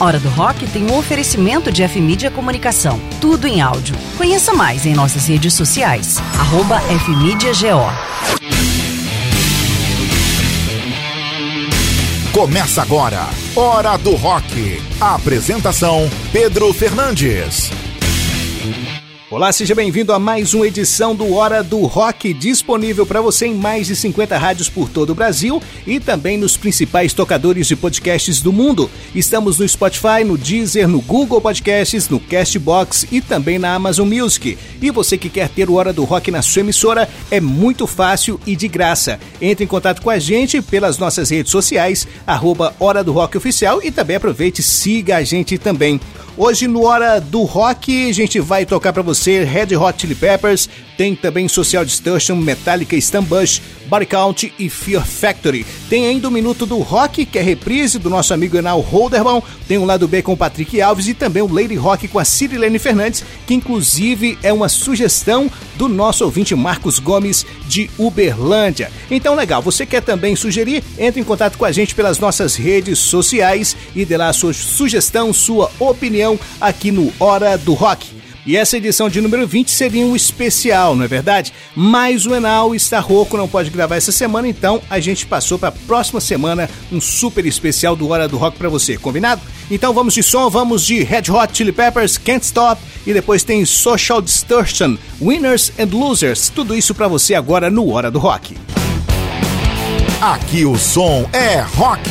Hora do Rock tem um oferecimento de F-Mídia Comunicação. Tudo em áudio. Conheça mais em nossas redes sociais. Arroba FMídiaGO. Começa agora, Hora do Rock. A apresentação: Pedro Fernandes. Olá, seja bem-vindo a mais uma edição do Hora do Rock, disponível para você em mais de 50 rádios por todo o Brasil e também nos principais tocadores de podcasts do mundo. Estamos no Spotify, no Deezer, no Google Podcasts, no Castbox e também na Amazon Music. E você que quer ter o Hora do Rock na sua emissora, é muito fácil e de graça. Entre em contato com a gente pelas nossas redes sociais, arroba Hora do Rock Oficial e também aproveite e siga a gente também. Hoje no Hora do Rock a gente vai tocar para você Red Hot Chili Peppers, tem também Social Distortion, Metallica, Stambush, Body Count e Fear Factory. Tem ainda o Minuto do Rock, que é reprise do nosso amigo Enal Holderman, tem o lado B com o Patrick Alves e também o Lady Rock com a Cirilene Fernandes, que inclusive é uma sugestão do nosso ouvinte Marcos Gomes de Uberlândia. Então legal, você quer também sugerir? Entre em contato com a gente pelas nossas redes sociais e dê lá a sua sugestão, sua opinião aqui no Hora do Rock. E essa edição de número 20 seria um especial, não é verdade? Mas o Enal está rouco, não pode gravar essa semana, então a gente passou para a próxima semana um super especial do Hora do Rock para você, combinado? Então vamos de som, vamos de Red Hot Chili Peppers, Can't Stop e depois tem Social Distortion, Winners and Losers. Tudo isso para você agora no Hora do Rock. Aqui o som é rock.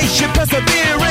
spaceship persevere.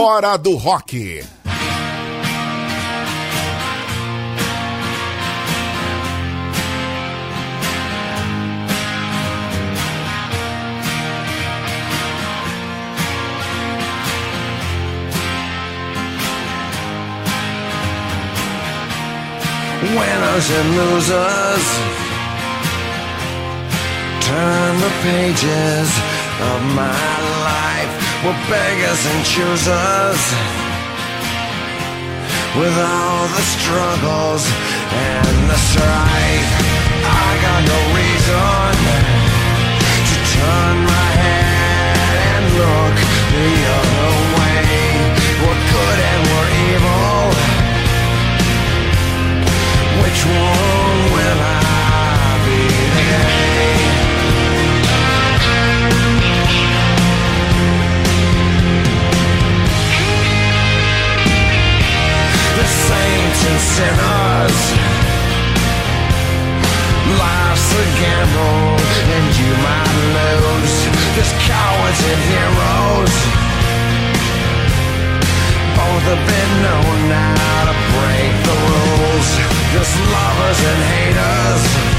Hora do Rock. Winners and losers turn the pages of my life We're beggars and choosers. With all the struggles and the strife I got no reason To turn my head and look the other way. We're good and we're evil? Which one will I be? today? and sinners. Life's a gamble, and you might lose. There's cowards and heroes. Oh, Both have been known now to break the rules. There's lovers and haters.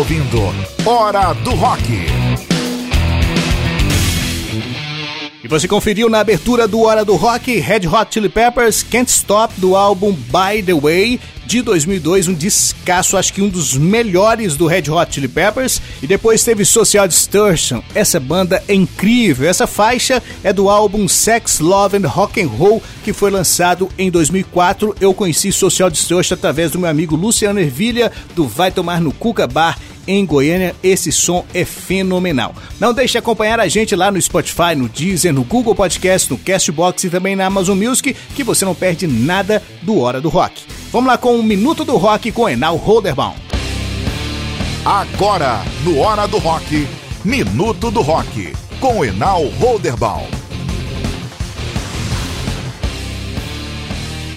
Ouvindo Hora do Rock. E você conferiu na abertura do Hora do Rock Red Hot Chili Peppers Can't Stop do álbum By the Way de 2002, um descasso, acho que um dos melhores do Red Hot Chili Peppers. E depois teve Social Distortion. Essa banda é incrível. Essa faixa é do álbum Sex, Love and Rock and Roll que foi lançado em 2004. Eu conheci Social Distortion através do meu amigo Luciano Ervilha do Vai Tomar no Cuca Bar em Goiânia. Esse som é fenomenal. Não deixe de acompanhar a gente lá no Spotify, no Deezer, no Google Podcast, no Castbox e também na Amazon Music, que você não perde nada do Hora do Rock. Vamos lá com o um Minuto do Rock com Enal Holderbaum. Agora, no Hora do Rock, Minuto do Rock, com Enal Holderbaum.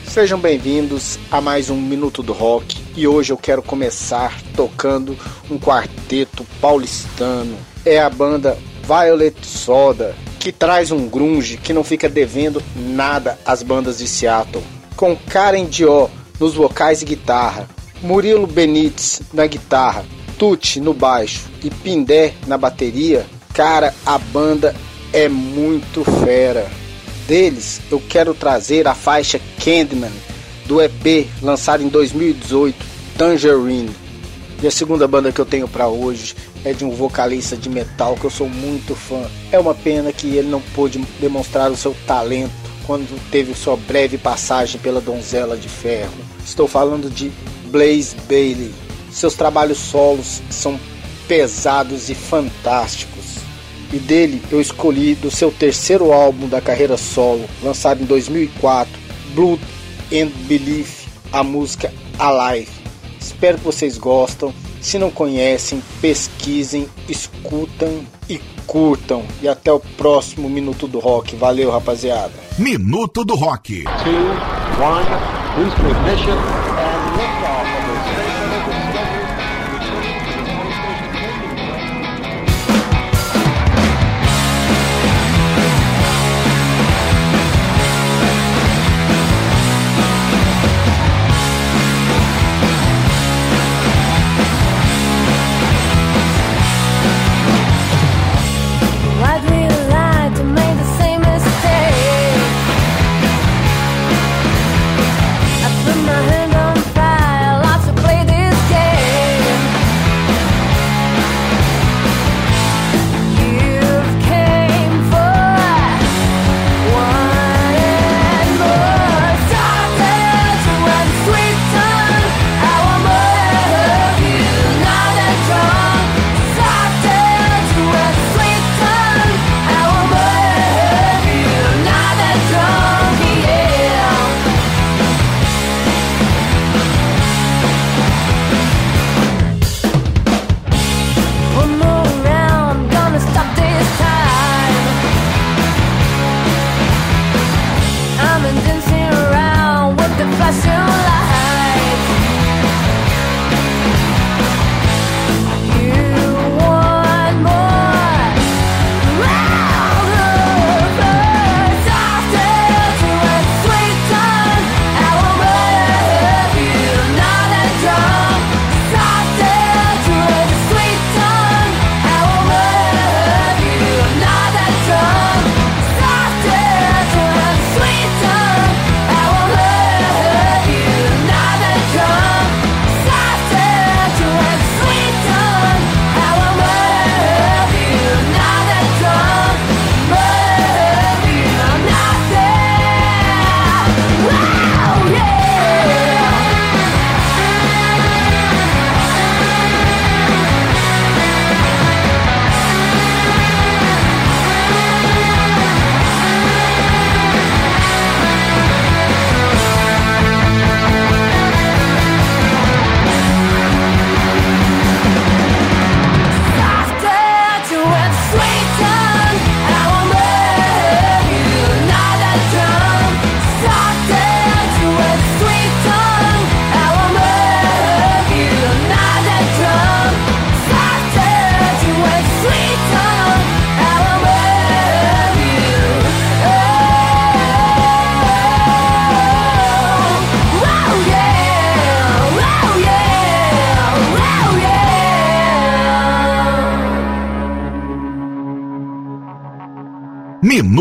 Sejam bem-vindos a mais um Minuto do Rock e hoje eu quero começar tocando um quarteto paulistano. É a banda Violet Soda, que traz um grunge que não fica devendo nada às bandas de Seattle. Com Karen Dior nos vocais e guitarra, Murilo Benites na guitarra, Tucci no baixo e Pindé na bateria, cara, a banda é muito fera. Deles, eu quero trazer a faixa Candyman do EP lançado em 2018, Tangerine. E a segunda banda que eu tenho para hoje é de um vocalista de metal que eu sou muito fã. É uma pena que ele não pôde demonstrar o seu talento quando teve sua breve passagem pela Donzela de Ferro. Estou falando de Blaze Bailey. Seus trabalhos solos são pesados e fantásticos. E dele eu escolhi do seu terceiro álbum da carreira solo, lançado em 2004, Blood and Belief, a música Alive. Espero que vocês gostam. Se não conhecem, pesquisem, escutam e curtam. E até o próximo Minuto do Rock. Valeu, rapaziada. Minuto do Rock. Two, one,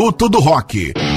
Minuto do Rock.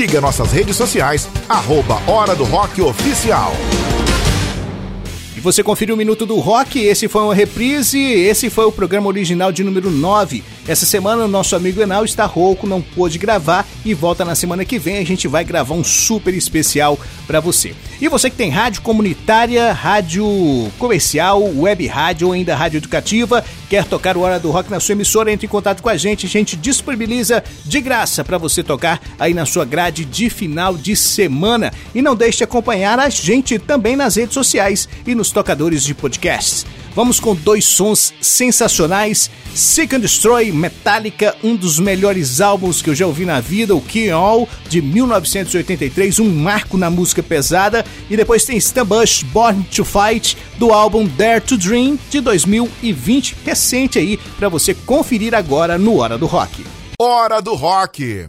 Siga nossas redes sociais, arroba Hora do Rock Oficial. E você conferiu o Minuto do Rock, esse foi uma reprise, esse foi o programa original de número 9. Essa semana o nosso amigo Enal está rouco, não pôde gravar e volta na semana que vem. A gente vai gravar um super especial para você. E você que tem rádio comunitária, rádio comercial, web rádio ou ainda rádio educativa, quer tocar o Hora do Rock na sua emissora, entre em contato com a gente. A gente disponibiliza de graça para você tocar aí na sua grade de final de semana. E não deixe de acompanhar a gente também nas redes sociais e nos tocadores de podcasts. Vamos com dois sons sensacionais: Seek and Destroy, Metallica, um dos melhores álbuns que eu já ouvi na vida, o Key All, de 1983, um marco na música pesada, e depois tem Stambush, Born to Fight, do álbum Dare to Dream, de 2020, recente aí, para você conferir agora no Hora do Rock. Hora do Rock.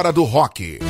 Hora do Rock.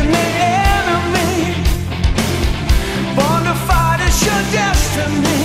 enemy Born to fight is your destiny.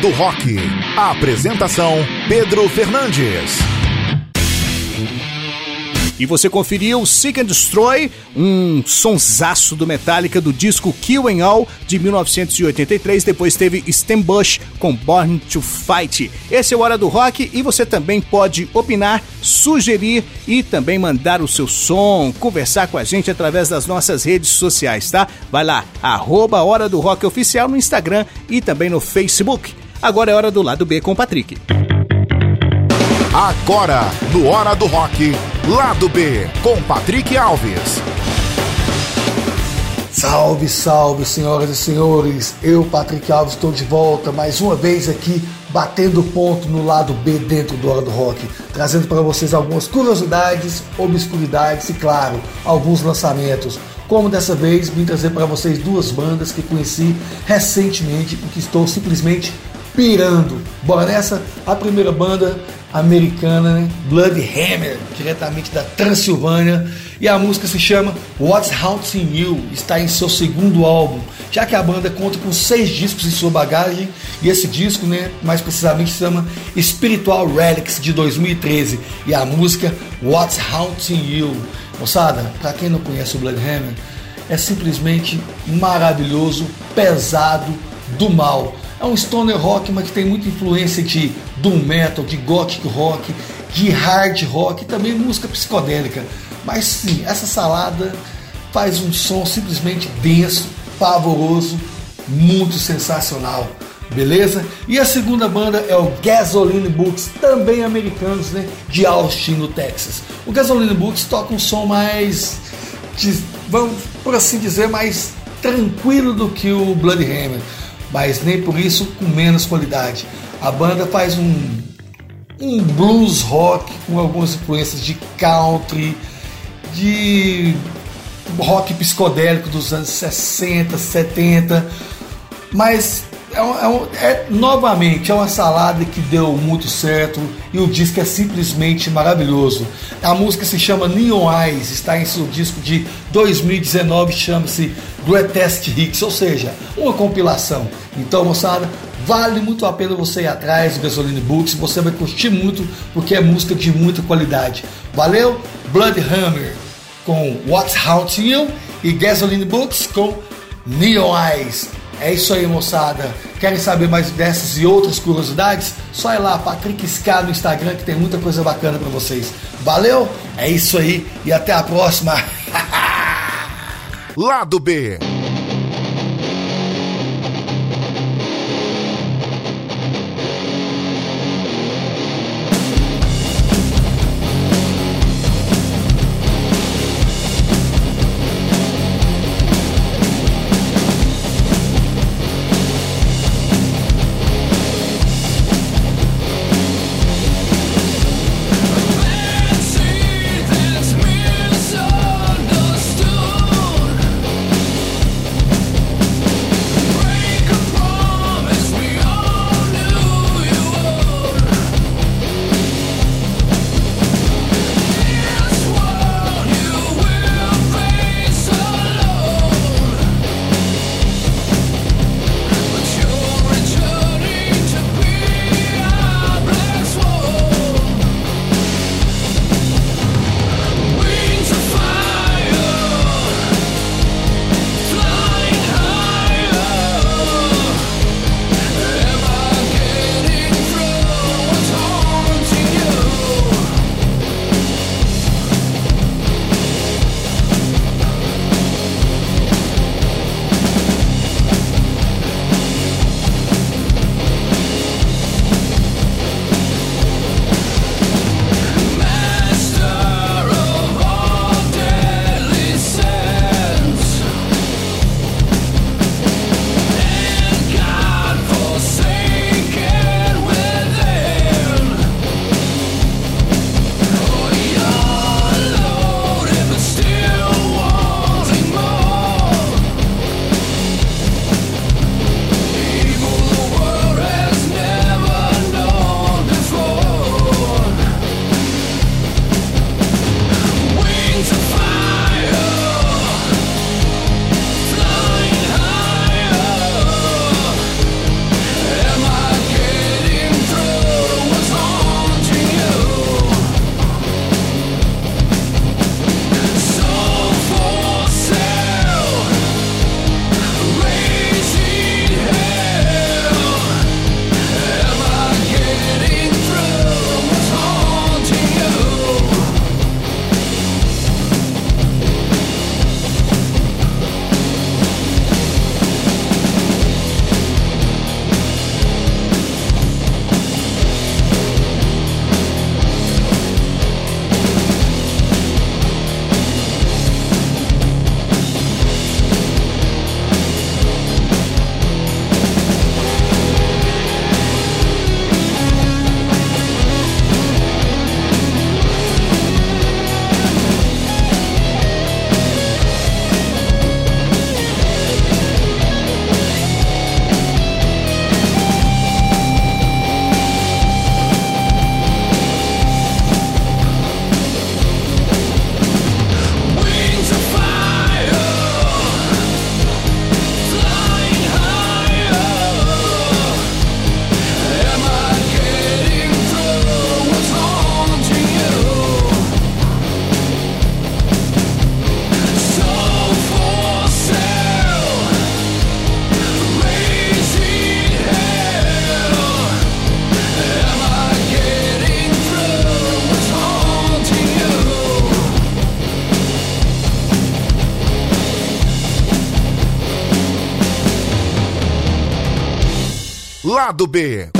Do Rock. Apresentação Pedro Fernandes. E você conferiu Seek and Destroy, um sonsaço do Metallica do disco Kill and All de 1983. Depois teve Stem Bush com Born to Fight. Esse é o Hora do Rock e você também pode opinar, sugerir e também mandar o seu som, conversar com a gente através das nossas redes sociais, tá? Vai lá, arroba Hora do Rock Oficial no Instagram e também no Facebook. Agora é hora do lado B com o Patrick. Agora, no Hora do Rock, Lado B, com Patrick Alves. Salve, salve, senhoras e senhores. Eu, Patrick Alves, estou de volta mais uma vez aqui, batendo ponto no lado B dentro do Hora do Rock, trazendo para vocês algumas curiosidades, obscuridades e, claro, alguns lançamentos. Como dessa vez, vim trazer para vocês duas bandas que conheci recentemente e que estou simplesmente pirando. Bora nessa? A primeira banda americana, né? Blood Hammer, diretamente da Transilvânia, e a música se chama What's Haunting You, está em seu segundo álbum, já que a banda conta com seis discos em sua bagagem, e esse disco, né, mais precisamente, se chama Spiritual Relics de 2013, e a música What's Haunting You. Moçada, para quem não conhece o Blood Hammer, é simplesmente maravilhoso, pesado, do mal. É um stoner rock, mas que tem muita influência de doom metal, de gothic rock, de hard rock e também música psicodélica. Mas sim, essa salada faz um som simplesmente denso, pavoroso, muito sensacional. Beleza? E a segunda banda é o Gasoline Books, também americanos, né? De Austin, no Texas. O Gasoline Books toca um som mais, de, vamos por assim dizer, mais tranquilo do que o Blood Hammer mas nem por isso com menos qualidade. A banda faz um, um blues rock com algumas influências de country, de rock psicodélico dos anos 60, 70, mas é, é, é, novamente é uma salada que deu muito certo e o disco é simplesmente maravilhoso. A música se chama Neon Eyes, está em seu disco de 2019, chama-se Greatest Hits, ou seja, uma compilação. Então, moçada, vale muito a pena você ir atrás do Gasoline Books, você vai curtir muito porque é música de muita qualidade. Valeu? Blood Hammer com What's Haunting You e Gasoline Books com Neon Eyes. É isso aí, moçada. Querem saber mais dessas e outras curiosidades? Só ir lá, Patrick Scar no Instagram, que tem muita coisa bacana para vocês. Valeu? É isso aí e até a próxima. Lado B. Lado B.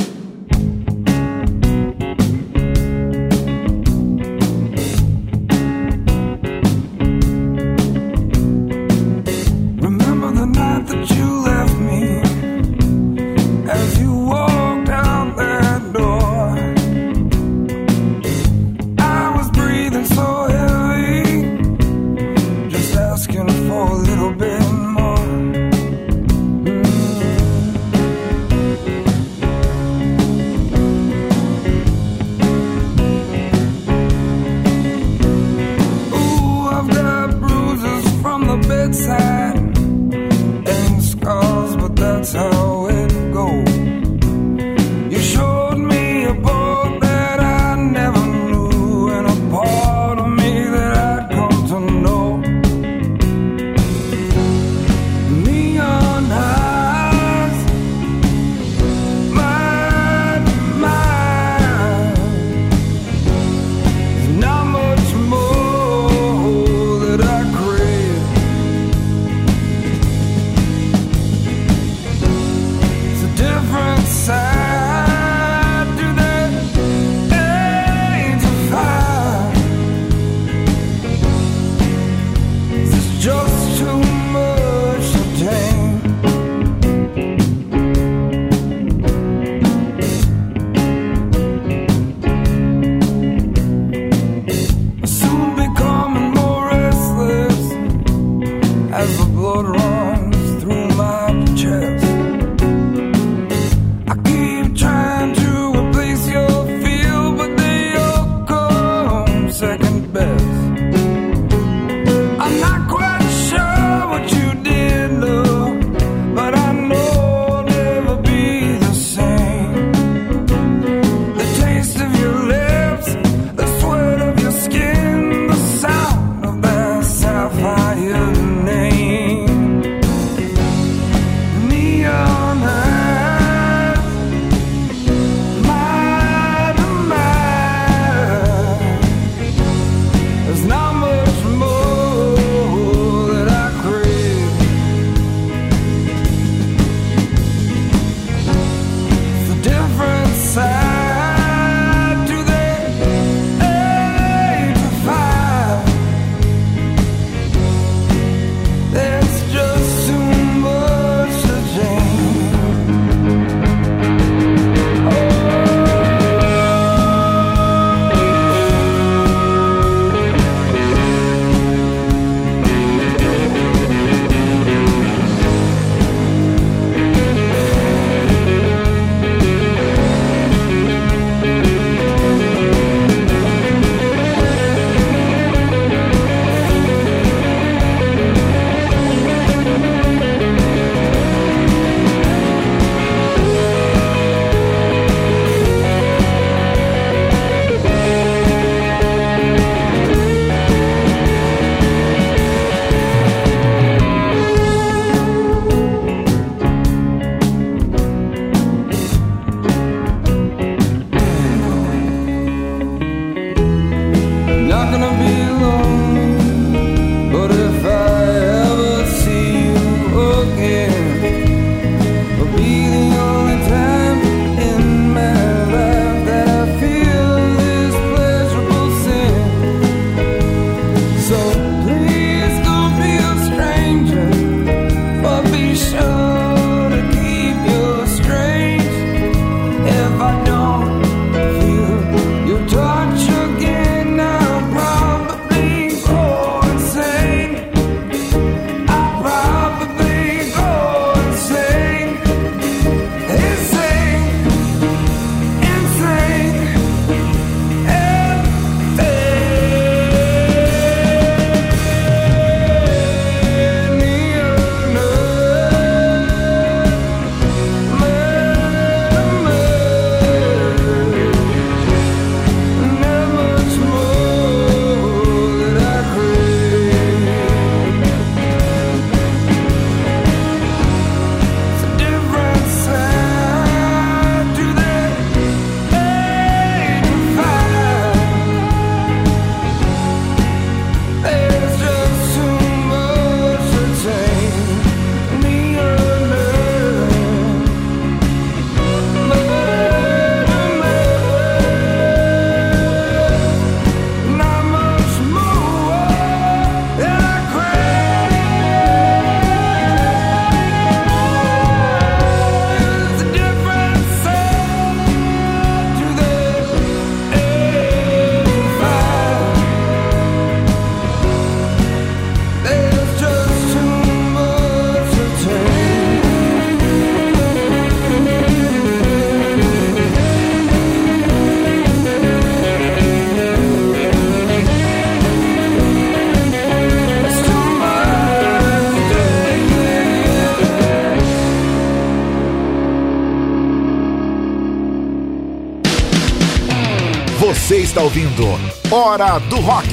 Hora do Rock.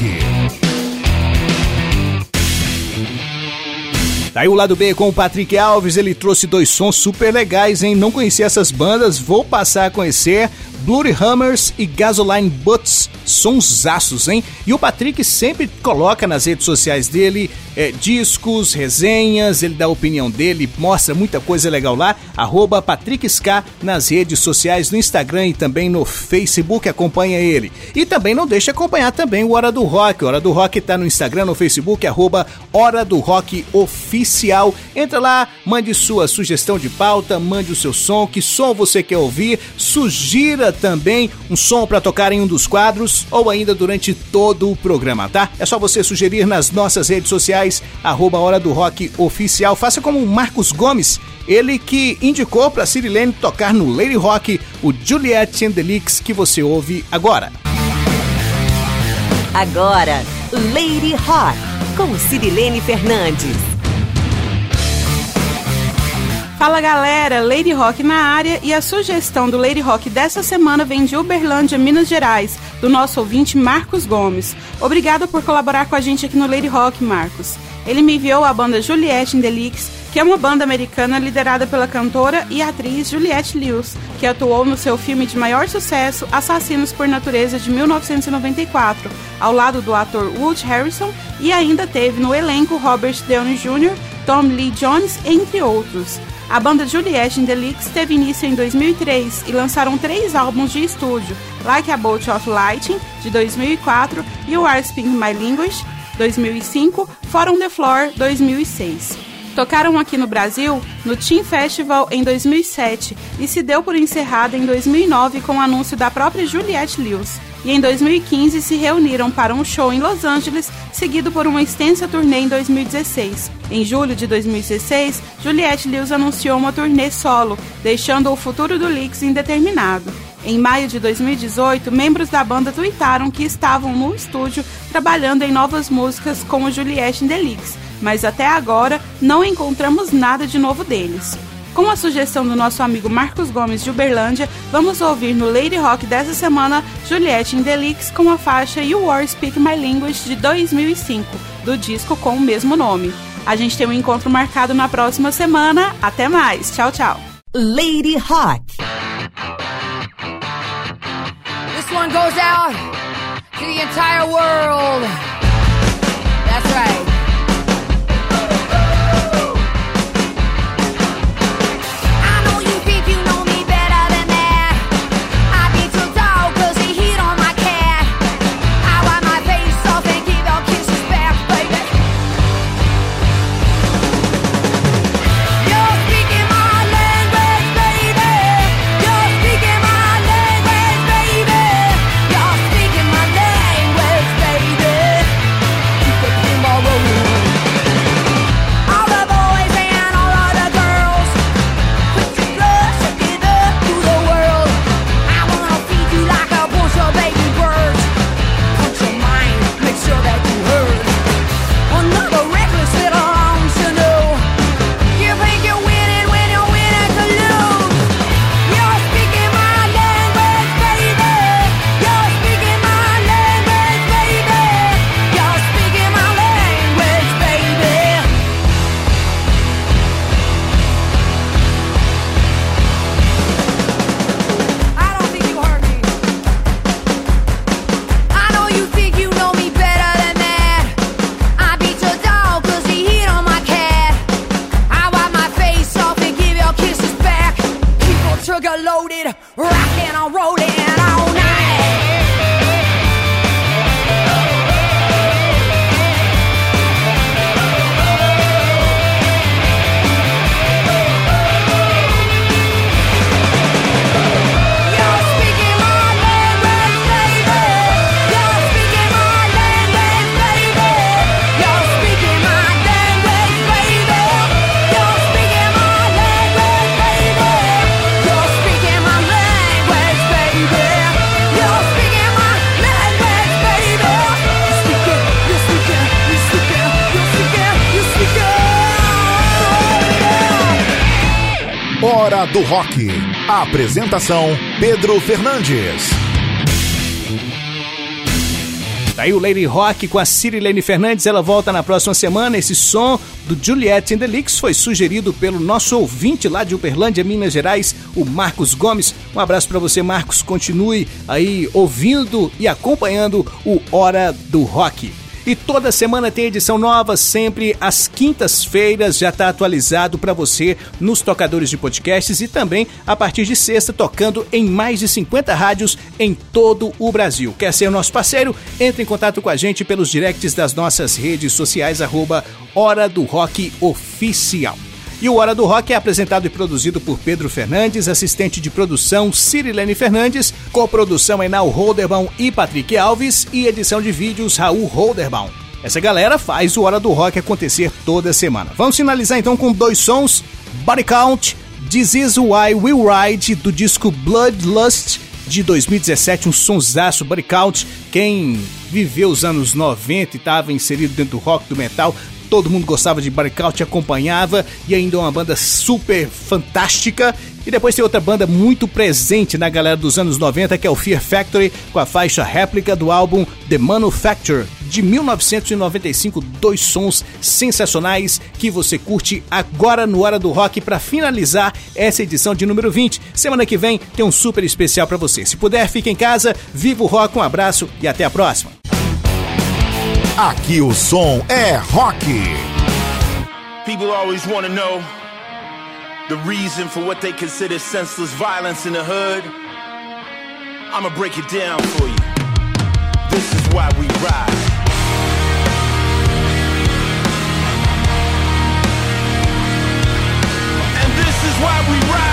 Daí o lado B com o Patrick Alves, ele trouxe dois sons super legais, hein? Não conhecia essas bandas, vou passar a conhecer. Bloody Hammers e Gasoline Butts, sonsaços, hein? E o Patrick sempre coloca nas redes sociais dele é, discos, resenhas, ele dá a opinião dele, mostra muita coisa legal lá. Arroba Patrick Ska nas redes sociais, no Instagram e também no Facebook, acompanha ele. E também não deixe de acompanhar também o Hora do Rock. Hora do Rock tá no Instagram, no Facebook, arroba Hora do Rock Oficial. Entra lá, mande sua sugestão de pauta, mande o seu som, que som você quer ouvir, sugira também um som para tocar em um dos quadros ou ainda durante todo o programa, tá? É só você sugerir nas nossas redes sociais, arroba Hora do Rock Oficial. Faça como o Marcos Gomes, ele que indicou para Cirilene tocar no Lady Rock o Juliette and the Leaks que você ouve agora. Agora, Lady Rock, com Cirilene Fernandes. Fala galera, Lady Rock na área e a sugestão do Lady Rock dessa semana vem de Uberlândia, Minas Gerais, do nosso ouvinte Marcos Gomes. Obrigado por colaborar com a gente aqui no Lady Rock, Marcos. Ele me enviou a banda Juliette in the Leaks, que é uma banda americana liderada pela cantora e atriz Juliette Lewis, que atuou no seu filme de maior sucesso Assassinos por Natureza de 1994, ao lado do ator Wood Harrison, e ainda teve no elenco Robert Downey Jr., Tom Lee Jones, entre outros. A banda Juliette in the Leaks teve início em 2003 e lançaram três álbuns de estúdio, Like a Bolt of Lightning, de 2004, You Are Speaking My Language, 2005, Forum the Floor, 2006. Tocaram aqui no Brasil no Team Festival em 2007 e se deu por encerrada em 2009 com o anúncio da própria Juliette Lewis. E em 2015 se reuniram para um show em Los Angeles, seguido por uma extensa turnê em 2016. Em julho de 2016, Juliette Lewis anunciou uma turnê solo, deixando o futuro do Leaks indeterminado. Em maio de 2018, membros da banda tuitaram que estavam no estúdio trabalhando em novas músicas com o Juliette Leaks, mas até agora não encontramos nada de novo deles. Com a sugestão do nosso amigo Marcos Gomes de Uberlândia, vamos ouvir no Lady Rock dessa semana Juliette in the Leaks com a faixa You War Speak My Language de 2005, do disco com o mesmo nome. A gente tem um encontro marcado na próxima semana. Até mais. Tchau, tchau. Lady Rock. This one goes out to the entire world. Hora do Rock. Apresentação: Pedro Fernandes. Tá aí o Lady Rock com a Cirilene Fernandes, ela volta na próxima semana. Esse som do Juliette and the Leaks foi sugerido pelo nosso ouvinte lá de Uberlândia, Minas Gerais, o Marcos Gomes. Um abraço para você, Marcos. Continue aí ouvindo e acompanhando o Hora do Rock. E toda semana tem edição nova, sempre às quintas-feiras, já está atualizado para você nos tocadores de podcasts e também a partir de sexta tocando em mais de 50 rádios em todo o Brasil. Quer ser nosso parceiro? Entre em contato com a gente pelos directs das nossas redes sociais, arroba Hora do Rock Oficial. E o Hora do Rock é apresentado e produzido por Pedro Fernandes, assistente de produção Cirilene Fernandes, coprodução Enal Holderbaum e Patrick Alves e edição de vídeos Raul Holderbaum. Essa galera faz o Hora do Rock acontecer toda semana. Vamos finalizar então com dois sons: Body Count, This Is Why Will Ride, do disco Bloodlust de 2017, um sonsaço Body Count. Quem viveu os anos 90 e estava inserido dentro do rock, do metal, todo mundo gostava de Count, acompanhava e ainda é uma banda super fantástica. E depois tem outra banda muito presente na galera dos anos 90 que é o Fear Factory com a faixa réplica do álbum The Manufacture de 1995, dois sons sensacionais que você curte agora no Hora do Rock para finalizar essa edição de número 20. Semana que vem tem um super especial para você. Se puder, fique em casa, viva o rock, um abraço e até a próxima. Aqui o som é rock. People always want to know the reason for what they consider senseless violence in the hood. I'ma break it down for you. This is why we ride. And this is why we ride.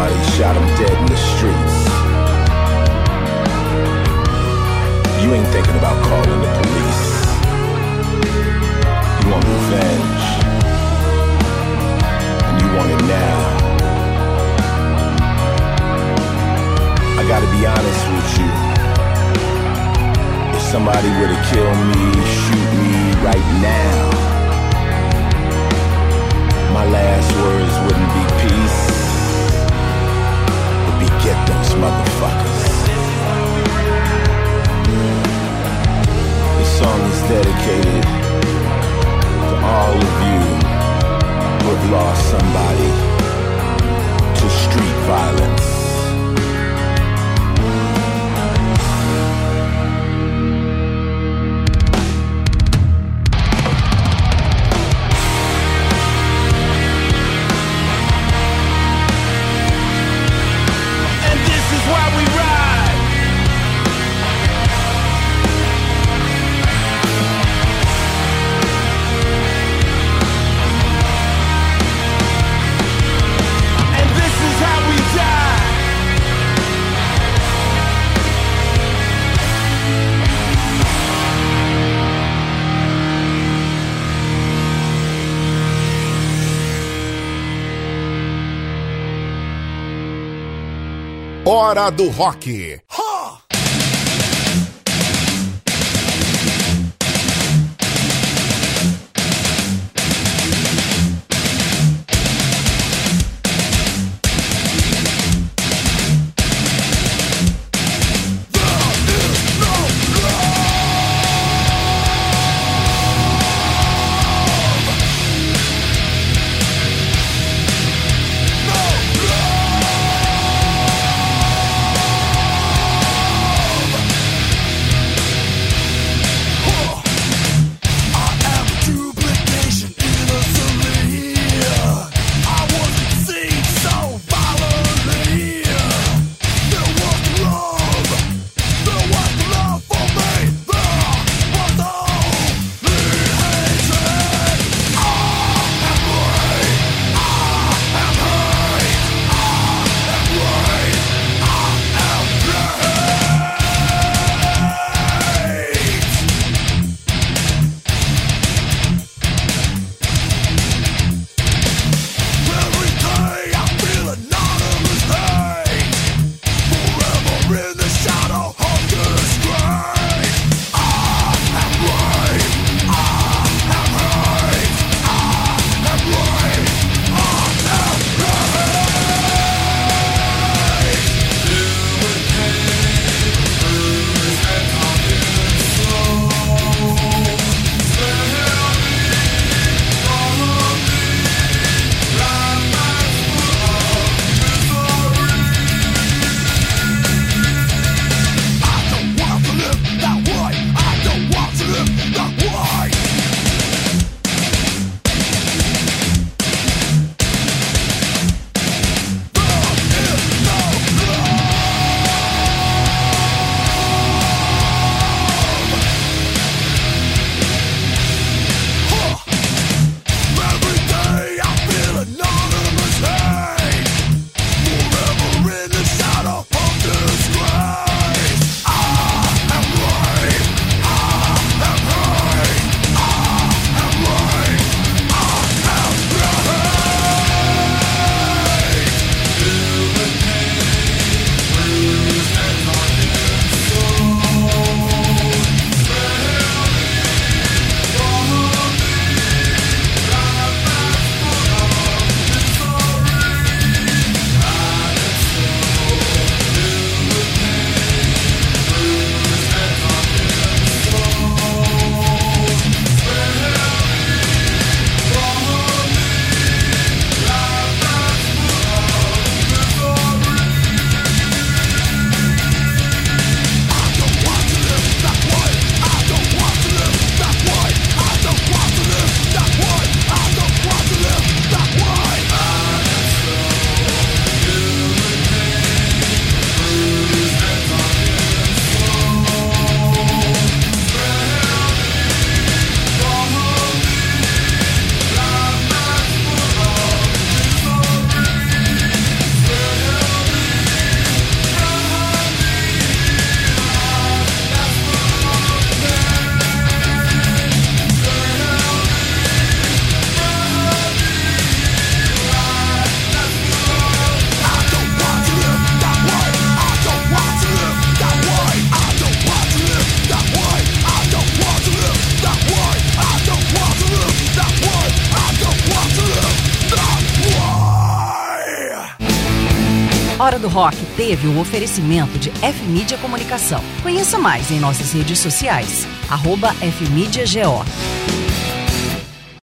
Somebody shot him dead in the streets. You ain't thinking about calling the police. You want revenge. And you want it now. I gotta be honest with you. If somebody were to kill me, shoot me right now, my last words wouldn't be peace. Get those motherfuckers. This song is dedicated to all of you who have lost somebody to street violence. Hora do Rock. Teve o oferecimento de F Mídia Comunicação. Conheça mais em nossas redes sociais. Arroba F Mídia GO.